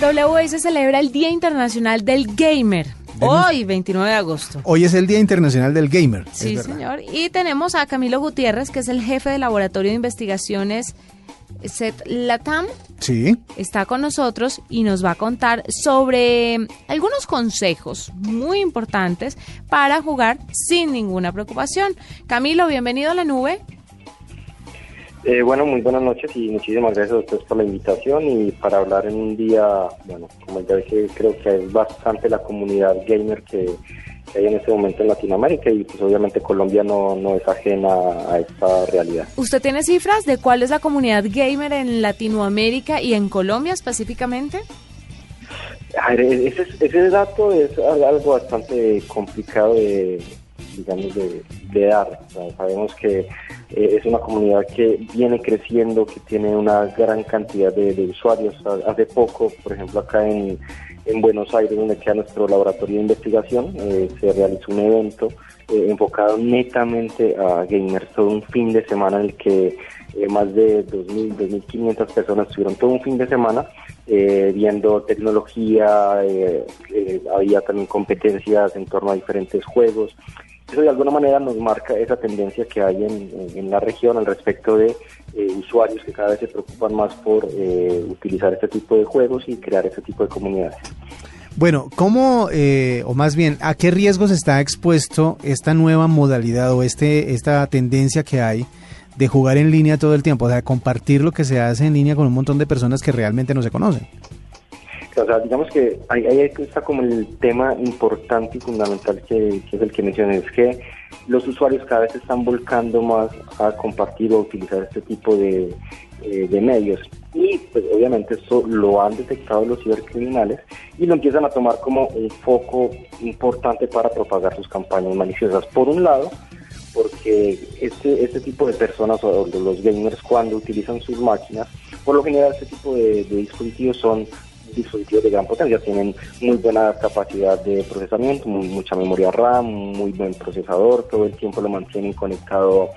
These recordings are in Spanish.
WS celebra el Día Internacional del Gamer. Hoy, 29 de agosto. Hoy es el Día Internacional del Gamer. Sí, señor. Y tenemos a Camilo Gutiérrez, que es el jefe del Laboratorio de Investigaciones SET Latam. Sí. Está con nosotros y nos va a contar sobre algunos consejos muy importantes para jugar sin ninguna preocupación. Camilo, bienvenido a la nube. Eh, bueno, muy buenas noches y muchísimas gracias a ustedes por la invitación y para hablar en un día, bueno, como ya dije, creo que es bastante la comunidad gamer que, que hay en este momento en Latinoamérica y pues obviamente Colombia no, no es ajena a esta realidad. ¿Usted tiene cifras de cuál es la comunidad gamer en Latinoamérica y en Colombia específicamente? A ver, ese, ese dato es algo bastante complicado de, digamos, de, de dar. Sabemos que eh, es una comunidad que viene creciendo, que tiene una gran cantidad de, usuarios. Ha- Hace poco, por ejemplo, acá en, en Buenos Aires, donde queda nuestro laboratorio de investigación, eh, se realizó un evento eh, enfocado netamente a gamers, todo un fin de semana en el que más de 2.000, 2.500 personas estuvieron todo un fin de semana viendo tecnología, había también competencias en torno a diferentes juegos. Eso de alguna manera nos marca esa tendencia que hay en, en- la región al respecto de eh, usuarios que cada vez se preocupan más por eh, utilizar este tipo de juegos y crear este tipo de comunidades. Bueno, ¿cómo, eh, o más bien, a qué riesgos está expuesto esta nueva modalidad o este, esta tendencia que hay de jugar en línea todo el tiempo? O sea, compartir lo que se hace en línea con un montón de personas que realmente no se conocen. O sea, digamos que ahí, ahí está como el tema importante y fundamental que, que es el que mencioné, es que los usuarios cada vez están volcando más a compartir o utilizar este tipo de, eh, de medios. Y pues obviamente esto lo han detectado los cibercriminales y lo empiezan a tomar como un foco importante para propagar sus campañas maliciosas. Por un lado, porque este, este tipo de personas o los gamers cuando utilizan sus máquinas, por lo general este tipo de dispositivos son dispositivos de gran potencia, tienen muy buena capacidad de procesamiento, mucha memoria RAM, muy buen procesador, todo el tiempo lo mantienen conectado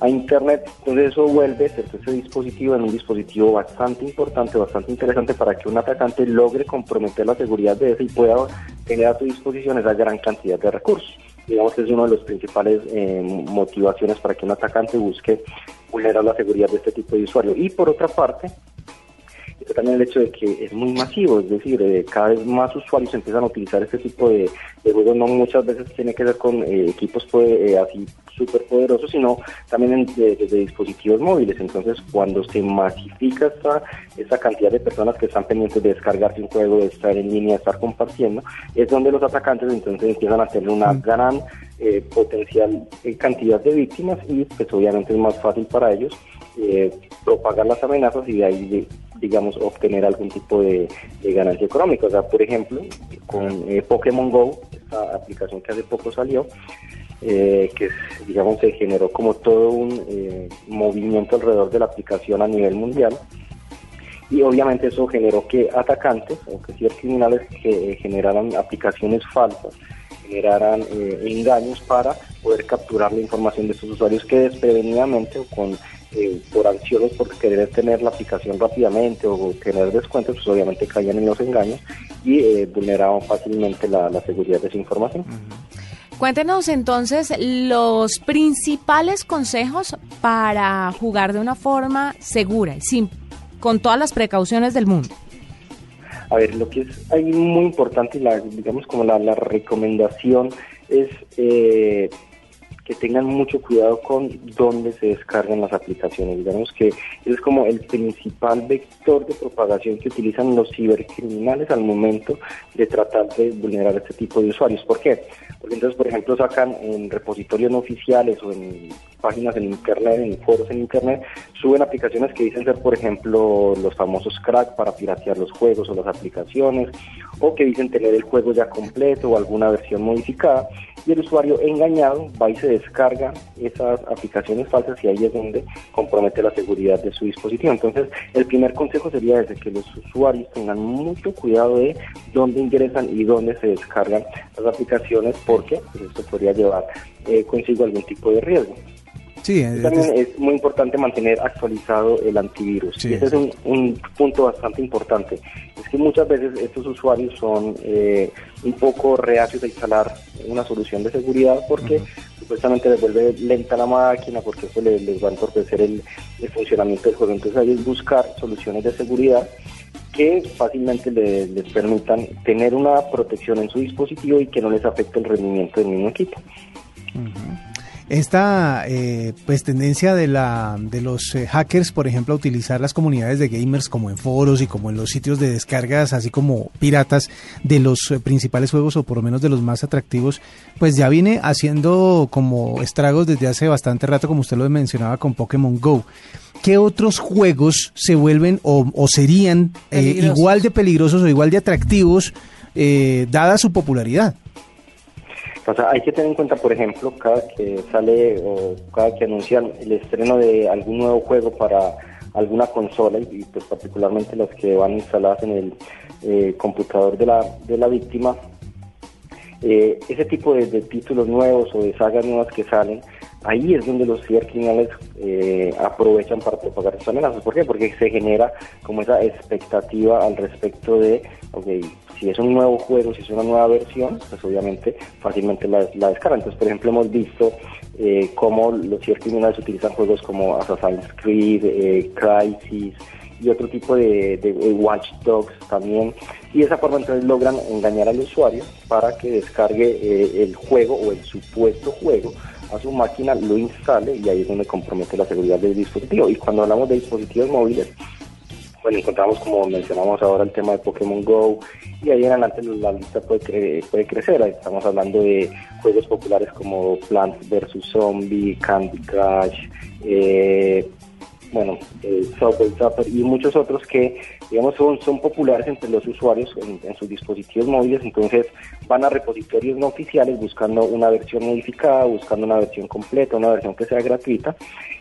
a internet, entonces eso vuelve ese dispositivo en un dispositivo bastante importante, bastante interesante para que un atacante logre comprometer la seguridad de ese y pueda tener a su disposición esa gran cantidad de recursos. Digamos que es una de las principales eh, motivaciones para que un atacante busque vulnerar la seguridad de este tipo de usuario. Y por otra parte, también el hecho de que es muy masivo, es decir, eh, cada vez más usuarios empiezan a utilizar este tipo de, de juegos, no muchas veces tiene que ser con eh, equipos pues, eh, así súper poderosos, sino también en- de- desde dispositivos móviles. Entonces, cuando se masifica esta, esta cantidad de personas que están pendientes de descargarse un juego, de estar en línea, de estar compartiendo, es donde los atacantes entonces empiezan a tener una gran eh, potencial eh, cantidad de víctimas y pues obviamente es más fácil para ellos eh, propagar las amenazas y de ahí de- digamos obtener algún tipo de, ganancia económica. O sea, por ejemplo, con eh, Pokémon Go, esta aplicación que hace poco salió, eh, que digamos se generó como todo un eh, movimiento alrededor de la aplicación a nivel mundial y obviamente eso generó que atacantes o que cibercriminales que eh, generaran aplicaciones falsas generaran eh, engaños para poder capturar la información de estos usuarios que desprevenidamente o con eh, por ansiosos por querer tener la aplicación rápidamente o tener descuentos, pues obviamente caían en los engaños y eh, vulneraban fácilmente la, la seguridad de su información. Cuéntenos entonces los principales consejos para jugar de una forma segura y sin, con todas las precauciones del mundo. A ver, lo que es ahí muy importante, la, digamos como la, la recomendación es eh, que tengan mucho cuidado con dónde se descargan las aplicaciones. Digamos que es como el principal vector de propagación que utilizan los cibercriminales al momento de tratar de vulnerar este tipo de usuarios. ¿Por qué? Porque entonces, por ejemplo, sacan en repositorios no oficiales o en páginas en internet, en foros en internet, suben aplicaciones que dicen ser, por ejemplo, los famosos crack para piratear los juegos o las aplicaciones, o que dicen tener el juego ya completo o alguna versión modificada, y el usuario engañado va y se descarga esas aplicaciones falsas y ahí es donde compromete la seguridad de su dispositivo. Entonces, el primer consejo sería ese, que los usuarios tengan mucho cuidado de dónde ingresan y dónde se descargan las aplicaciones, porque pues, esto podría llevar eh, consigo algún tipo de riesgo. Sí, También es muy importante mantener actualizado el antivirus. Sí, y ese es un, un punto bastante importante. Es que muchas veces estos usuarios son eh, un poco reacios a instalar una solución de seguridad porque supuestamente les vuelve lenta la máquina, porque eso les, les va a entorpecer el, el funcionamiento del juego. Entonces hay que buscar soluciones de seguridad que fácilmente le- les permitan tener una protección en su dispositivo y que no les afecte el rendimiento del mismo equipo. Esta eh, pues tendencia de la de los eh, hackers, por ejemplo, a utilizar las comunidades de gamers como en foros y como en los sitios de descargas, así como piratas de los eh, principales juegos o por lo menos de los más atractivos, pues ya viene haciendo como estragos desde hace bastante rato, como usted lo mencionaba con Pokémon Go. ¿Qué otros juegos se vuelven o, o serían eh, igual de peligrosos o igual de atractivos dada su popularidad? Sea, hay que tener en cuenta, por ejemplo, cada que sale o cada que anuncian el estreno de algún nuevo juego para alguna consola y, pues particularmente las que van instaladas en el eh, computador de la, de la víctima, eh, ese tipo de títulos nuevos o de sagas nuevas que salen, ahí es donde los cibercriminales eh, aprovechan para propagar esas amenazas. ¿Por qué? Porque se genera como esa expectativa al respecto de, ok, si es un nuevo juego, si es una nueva versión, pues obviamente fácilmente la, la descargan. Entonces, por ejemplo, hemos visto eh, cómo los cibercriminales utilizan juegos como Assassin's Creed, eh, Crysis y otro tipo de, de, de Watch Dogs también. Y de esa forma entonces logran engañar al usuario para que descargue eh, el juego o el supuesto juego a su máquina, lo instale y ahí es donde compromete la seguridad del dispositivo. Y cuando hablamos de dispositivos móviles, bueno, encontramos como mencionamos ahora el tema de Pokémon Go y ahí en adelante la lista puede, cre puede crecer. Estamos hablando de juegos populares como Plants vs. Zombie, Candy Crush, eh, bueno, eh, Subway Surfer y muchos otros que, digamos, son, son populares entre los usuarios en, en sus dispositivos móviles, entonces van a repositorios no oficiales buscando una versión modificada, buscando una versión completa, una versión que sea gratuita,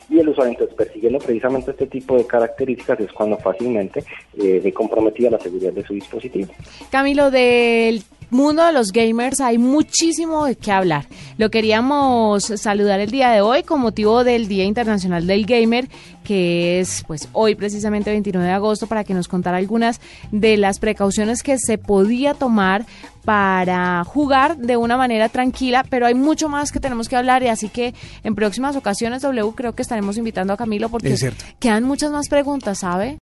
y el usuario entonces persiguiendo precisamente este tipo de características es cuando fácilmente eh, ve comprometida la seguridad de su dispositivo. Camilo, del mundo de los gamers hay muchísimo de qué hablar. Lo queríamos saludar el día de hoy con motivo del Día Internacional del Gamer, que es pues hoy precisamente 29 de agosto, para que nos contara algunas de las precauciones que se podía tomar para jugar de una manera tranquila, pero hay mucho más que tenemos que hablar y así que en próximas ocasiones W creo que estaremos invitando a Camilo porque quedan muchas más preguntas, ¿sabe?